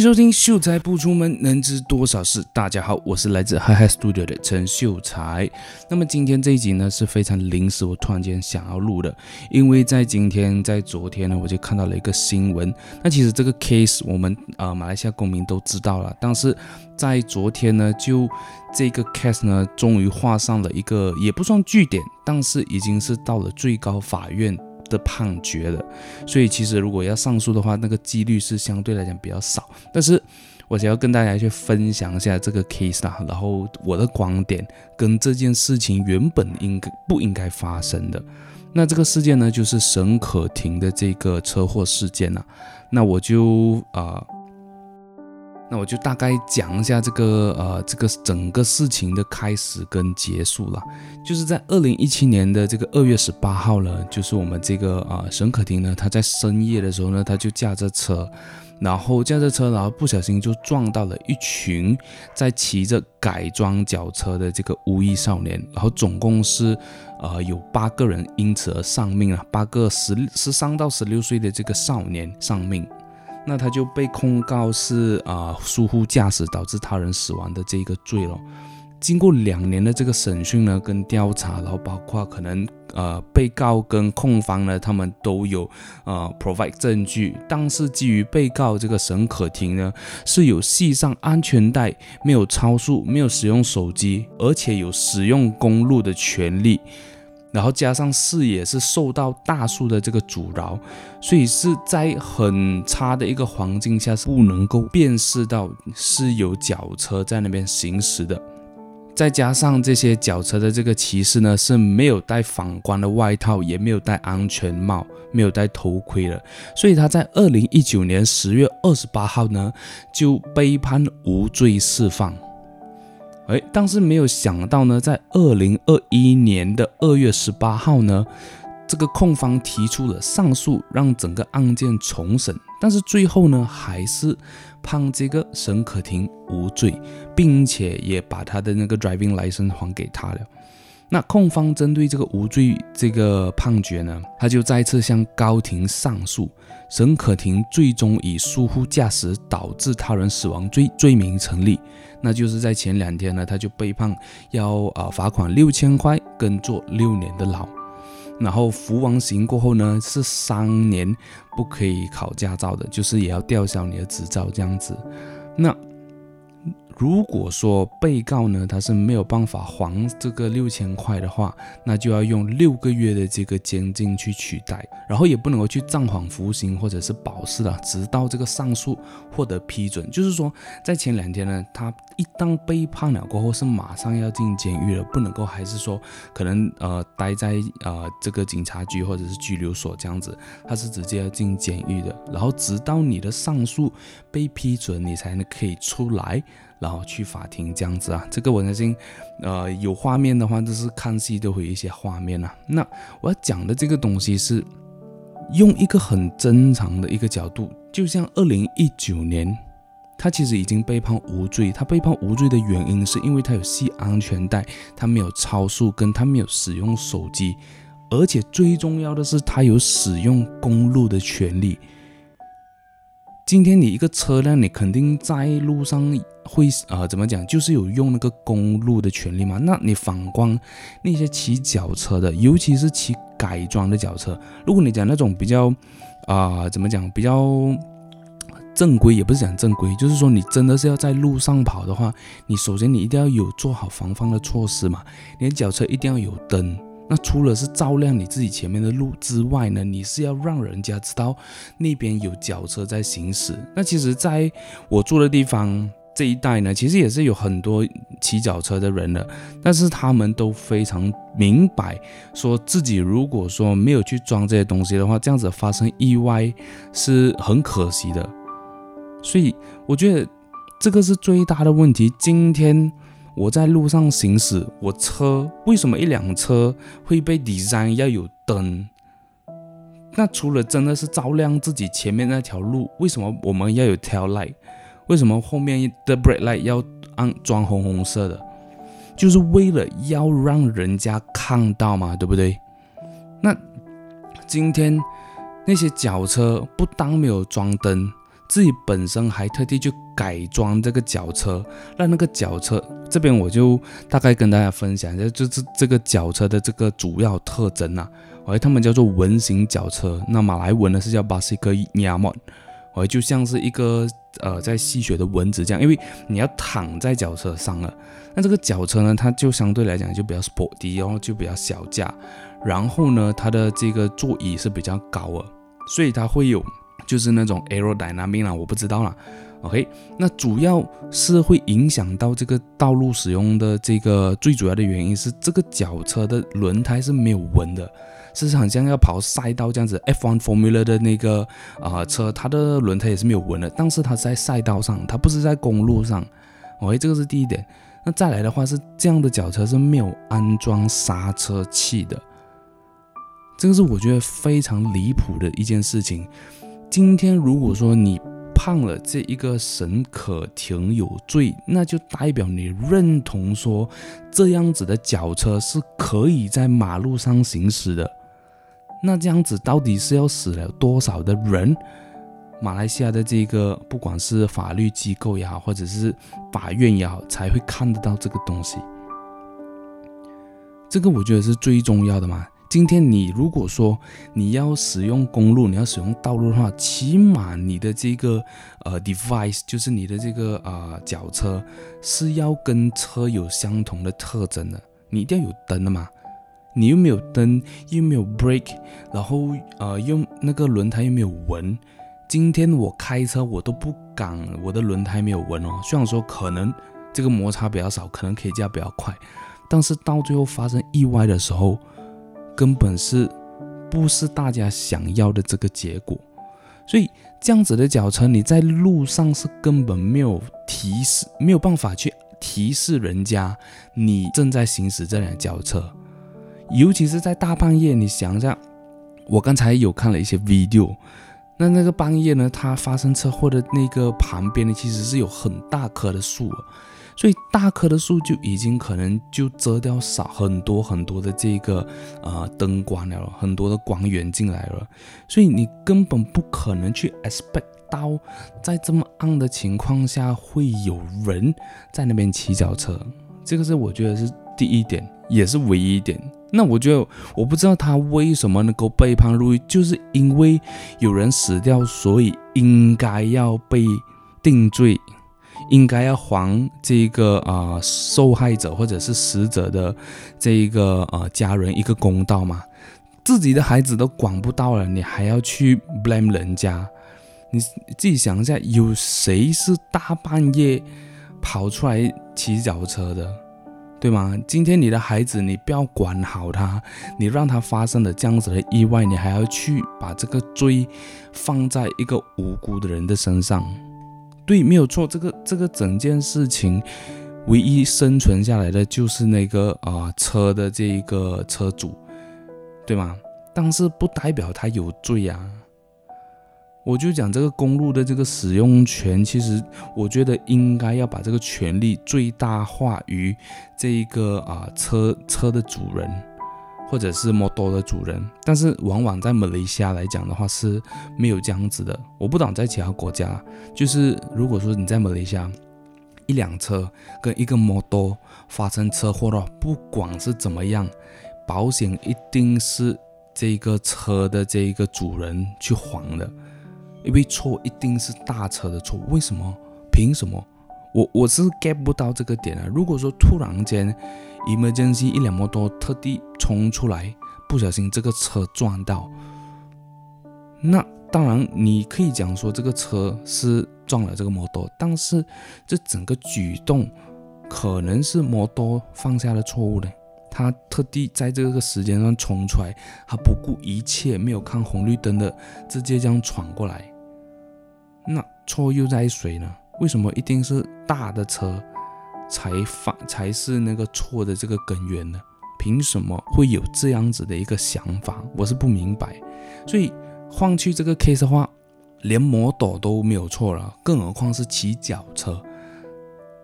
收听秀才不出门，能知多少事。大家好，我是来自 Hi Hi Studio 的陈秀才。那么今天这一集呢是非常临时，我突然间想要录的，因为在今天，在昨天呢，我就看到了一个新闻。那其实这个 case 我们呃马来西亚公民都知道了，但是在昨天呢，就这个 case 呢，终于画上了一个也不算句点，但是已经是到了最高法院。的判决了，所以其实如果要上诉的话，那个几率是相对来讲比较少。但是我想要跟大家去分享一下这个 case 啦，然后我的观点跟这件事情原本应该不应该发生的。那这个事件呢，就是沈可婷的这个车祸事件呐。那我就啊。呃那我就大概讲一下这个呃，这个整个事情的开始跟结束了，就是在二零一七年的这个二月十八号呢，就是我们这个啊、呃、沈可婷呢，她在深夜的时候呢，她就驾着车，然后驾着车，然后不小心就撞到了一群在骑着改装脚车的这个无意少年，然后总共是呃有八个人因此而丧命啊，八个十十三到十六岁的这个少年丧命。那他就被控告是啊、疏忽驾驶导致他人死亡的这个罪了。经过两年的这个审讯呢，跟调查，然后包括可能呃被告跟控方呢，他们都有呃 provide 证据，但是基于被告这个沈可婷呢是有系上安全带，没有超速，没有使用手机，而且有使用公路的权利。然后加上视野是受到大树的这个阻挠，所以是在很差的一个环境下是不能够辨识到是有脚车在那边行驶的。再加上这些脚车的这个骑士呢是没有戴反光的外套，也没有戴安全帽，没有戴头盔的，所以他在二零一九年十月二十八号呢就被判无罪释放。哎，但是没有想到呢，在二零二一年的二月十八号呢，这个控方提出了上诉，让整个案件重审，但是最后呢，还是判这个沈可婷无罪，并且也把他的那个 driving license 还给他了。那控方针对这个无罪这个判决呢，他就再次向高庭上诉。沈可婷最终以疏忽驾驶导致他人死亡罪罪名成立。那就是在前两天呢，他就被判要啊罚款六千块跟坐六年的牢。然后服完刑过后呢，是三年不可以考驾照的，就是也要吊销你的执照这样子。那。如果说被告呢，他是没有办法还这个六千块的话，那就要用六个月的这个监禁去取代，然后也不能够去暂缓服刑或者是保释了，直到这个上诉获得批准。就是说，在前两天呢，他一旦被判了过后，是马上要进监狱了，不能够还是说可能呃待在呃这个警察局或者是拘留所这样子，他是直接要进监狱的，然后直到你的上诉被批准，你才能可以出来。然后去法庭这样子啊，这个我相信，呃，有画面的话，就是看戏都会有一些画面啊。那我要讲的这个东西是用一个很正常的一个角度，就像二零一九年，他其实已经被判无罪。他被判无罪的原因是因为他有系安全带，他没有超速，跟他没有使用手机，而且最重要的是他有使用公路的权利。今天你一个车辆，你肯定在路上会呃怎么讲，就是有用那个公路的权利嘛。那你反观那些骑脚车的，尤其是骑改装的脚车，如果你讲那种比较啊、怎么讲比较正规，也不是讲正规，就是说你真的是要在路上跑的话，你首先你一定要有做好防范的措施嘛，你的脚车一定要有灯。那除了是照亮你自己前面的路之外呢，你是要让人家知道那边有脚车在行驶。那其实在我住的地方这一带呢，其实也是有很多骑脚车的人的，但是他们都非常明白，说自己如果说没有去装这些东西的话，这样子发生意外是很可惜的。所以我觉得这个是最大的问题。今天。我在路上行驶，我车为什么一辆车会被 design 要有灯？那除了真的是照亮自己前面那条路，为什么我们要有 tail light？为什么后面的 brake light 要安装红红色的？就是为了要让人家看到嘛，对不对？那今天那些脚车不当没有装灯。自己本身还特地去改装这个脚车，让那个脚车这边我就大概跟大家分享一下，就是这个脚车的这个主要特征啊，哎，他们叫做纹型脚车，那马来文呢是叫巴西克亚莫，哎，就像是一个呃在吸血的蚊子这样，因为你要躺在脚车上了，那这个脚车呢，它就相对来讲就比较 sporty，然后就比较小架，然后呢，它的这个座椅是比较高的，所以它会有。就是那种 aerodynamic 啦，我不知道啦。OK，那主要是会影响到这个道路使用的这个最主要的原因是这个脚车的轮胎是没有纹的，是好像要跑赛道这样子，F1 Formula 的那个啊、车，它的轮胎也是没有纹的，但是它是在赛道上，它不是在公路上。OK，这个是第一点。那再来的话是这样的脚车是没有安装刹车器的，这个是我觉得非常离谱的一件事情。今天如果说你判了这一个沈可婷有罪，那就代表你认同说这样子的脚车是可以在马路上行驶的。那这样子到底是要死了多少的人？马来西亚的这个不管是法律机构也好，或者是法院也好，才会看得到这个东西。这个我觉得是最重要的嘛。今天你如果说你要使用公路，你要使用道路的话，起码你的这个呃 device 就是你的这个啊脚车是要跟车有相同的特征的。你一定要有灯的嘛，你又没有灯，又没有 brake，然后呃用那个轮胎又没有纹。今天我开车我都不敢，我的轮胎没有纹哦。虽然说可能这个摩擦比较少，可能可以加比较快，但是到最后发生意外的时候。根本是不是大家想要的这个结果，所以这样子的脚车，你在路上是根本没有提示，没有办法去提示人家你正在行驶这辆脚车，尤其是在大半夜。你想一下，我刚才有看了一些 video，那那个半夜呢，它发生车祸的那个旁边呢，其实是有很大棵的树。所以大棵的树就已经可能就遮掉少很多很多的这个呃灯光了，很多的光源进来了，所以你根本不可能去 expect 到在这么暗的情况下会有人在那边骑脚车，这个是我觉得是第一点，也是唯一一点。那我觉得我不知道他为什么能够被判入狱，就是因为有人死掉，所以应该要被定罪。应该要还这个啊、受害者或者是死者的这一个呃家人一个公道嘛？自己的孩子都管不到了，你还要去 blame 人家？你自己想一下，有谁是大半夜跑出来骑脚车的，对吗？今天你的孩子你不要管好他，你让他发生了这样子的意外，你还要去把这个罪放在一个无辜的人的身上？对，没有错，这个这个整件事情，唯一生存下来的就是那个啊、车的这一个车主，对吗？但是不代表他有罪啊。我就讲这个公路的这个使用权，其实我觉得应该要把这个权利最大化于这一个啊、车车的主人。或者是摩托的主人，但是往往在马来西亚来讲的话是没有这样子的。我不懂在其他国家，就是如果说你在马来西亚，一辆车跟一个摩托发生车祸的话，不管是怎么样，保险一定是这个车的这一个主人去还的，因为错一定是大车的错。为什么？凭什么？我我是 get 不到这个点啊。如果说突然间，Emergency 一辆摩托特地冲出来，不小心这个车撞到，那当然你可以讲说这个车是撞了这个摩托，但是这整个举动可能是摩托犯下了错误的，他特地在这个时间段冲出来，他不顾一切，没有看红绿灯的，直接这样闯过来，那错又在谁呢？为什么一定是大的车？才犯才是那个错的这个根源呢？凭什么会有这样子的一个想法？我是不明白。所以换去这个 case 的话，连摩托都没有错了，更何况是骑脚车？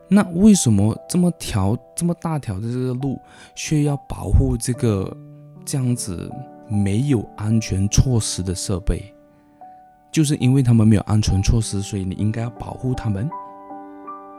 那为什么这么条这么大条的这个路，却要保护这个这样子没有安全措施的设备？就是因为他们没有安全措施，所以你应该要保护他们？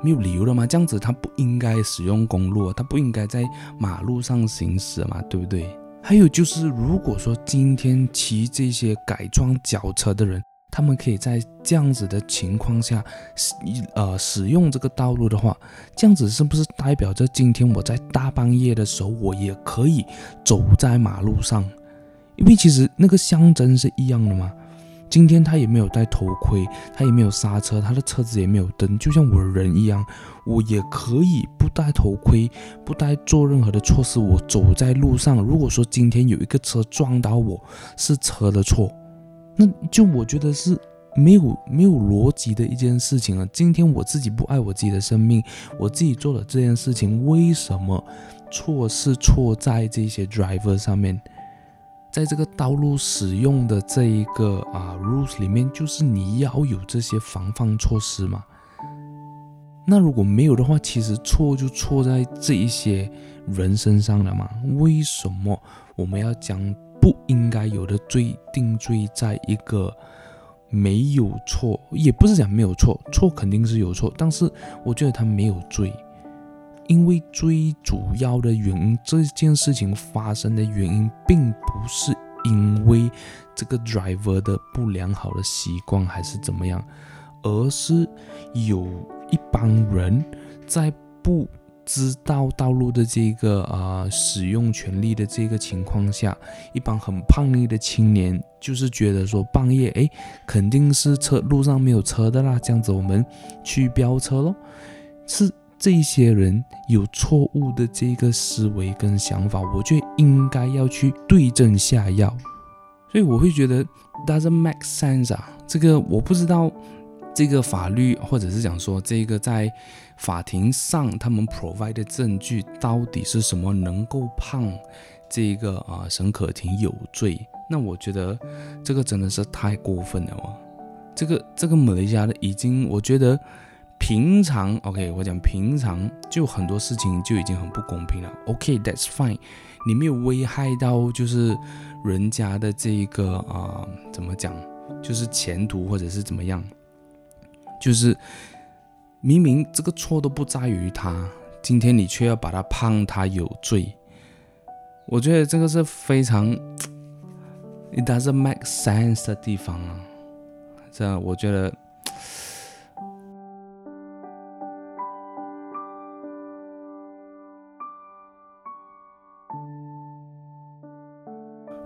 没有理由的吗？这样子他不应该使用公路，他不应该在马路上行驶嘛，对不对？还有就是，如果说今天骑这些改装脚车的人，他们可以在这样子的情况下使，呃，使用这个道路的话，这样子是不是代表着今天我在大半夜的时候，我也可以走在马路上？因为其实那个象征是一样的嘛。今天他也没有戴头盔，他也没有刹车，他的车子也没有灯，就像我人一样，我也可以不戴头盔，不戴做任何的措施，我走在路上。如果说今天有一个车撞到我，是车的错。那就我觉得是没有没有逻辑的一件事情了。今天我自己不爱我自己的生命，我自己做了这件事情，为什么错是错在这些 driver 上面？在这个道路使用的这一个啊 rules 里面，就是你要有这些防范措施嘛。那如果没有的话，其实错就错在这一些人身上了嘛。为什么我们要将？不应该有的罪定罪在一个没有错，也不是讲没有错，错肯定是有错，但是我觉得他没有罪，因为最主要的原因，这件事情发生的原因，并不是因为这个 driver 的不良好的习惯还是怎么样，而是有一帮人在不。知道道路的这个啊、呃、使用权利的这个情况下，一帮很叛逆的青年就是觉得说半夜哎肯定是车路上没有车的啦，这样子我们去飙车咯。是这些人有错误的这个思维跟想法，我觉得应该要去对症下药。所以我会觉得 doesn't make sense 啊，这个我不知道。这个法律，或者是讲说这个在法庭上他们 provide 的证据到底是什么，能够判这个啊沈可婷有罪？那我觉得这个真的是太过分了哦。这个这个马来西亚的已经，我觉得平常 OK，我讲平常就很多事情就已经很不公平了。OK，that's fine，你没有危害到就是人家的这一个啊怎么讲，就是前途或者是怎么样。就是明明这个错都不在于他，今天你却要把他判他有罪，我觉得这个是非常 it doesn't make sense 的地方啊。这样我觉得，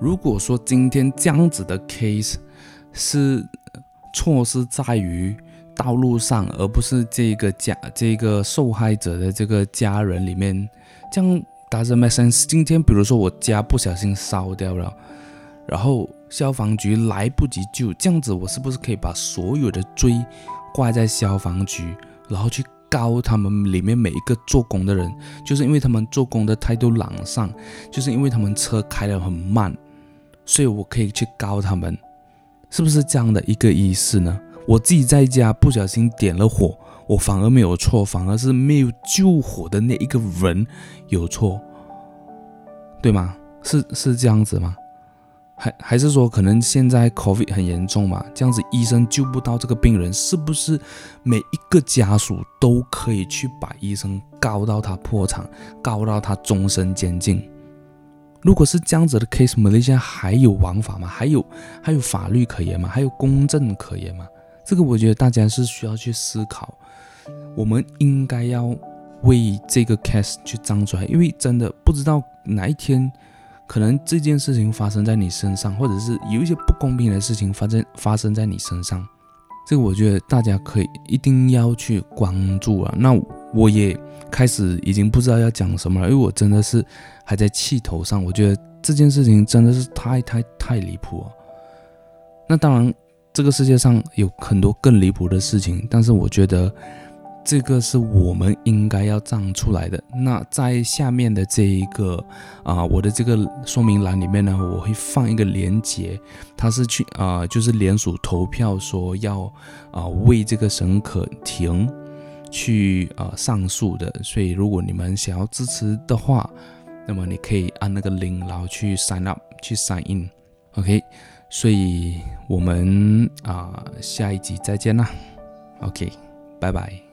如果说今天这样子的 case 是错是在于。道路上，而不是这个家这个受害者的这个家人里面，这样 doesn't make sense。今天比如说我家不小心烧掉了，然后消防局来不及救，这样子我是不是可以把所有的罪挂在消防局，然后去告他们里面每一个做工的人，就是因为他们做工的态度懒散，就是因为他们车开得很慢，所以我可以去告他们，是不是这样的一个意思呢？我自己在家不小心点了火，我反而没有错，反而是没有救火的那一个人有错，对吗？是是这样子吗？还还是说可能现在 COVID 很严重嘛？这样子医生救不到这个病人，是不是每一个家属都可以去把医生告到他破产，告到他终身监禁？如果是这样子的 case，马来西亚还有王法吗？还有还有法律可言吗？还有公正可言吗？这个我觉得大家是需要去思考，我们应该要为这个 case 去站出来，因为真的不知道哪一天，可能这件事情发生在你身上，或者是有一些不公平的事情发生发生在你身上，这个我觉得大家可以一定要去关注啊。那我也开始已经不知道要讲什么了，因为我真的是还在气头上，我觉得这件事情真的是太太太离谱了。那当然。这个世界上有很多更离谱的事情，但是我觉得这个是我们应该要站出来的。那在下面的这一个啊、我的这个说明栏里面呢，我会放一个链接，它是去啊、就是联署投票说要啊、为这个沈可婷去、呃、上诉的。所以如果你们想要支持的话，那么你可以按那个零然后去 sign up，去 sign in，OK。所以我们啊、下一集再见啦。OK，拜拜。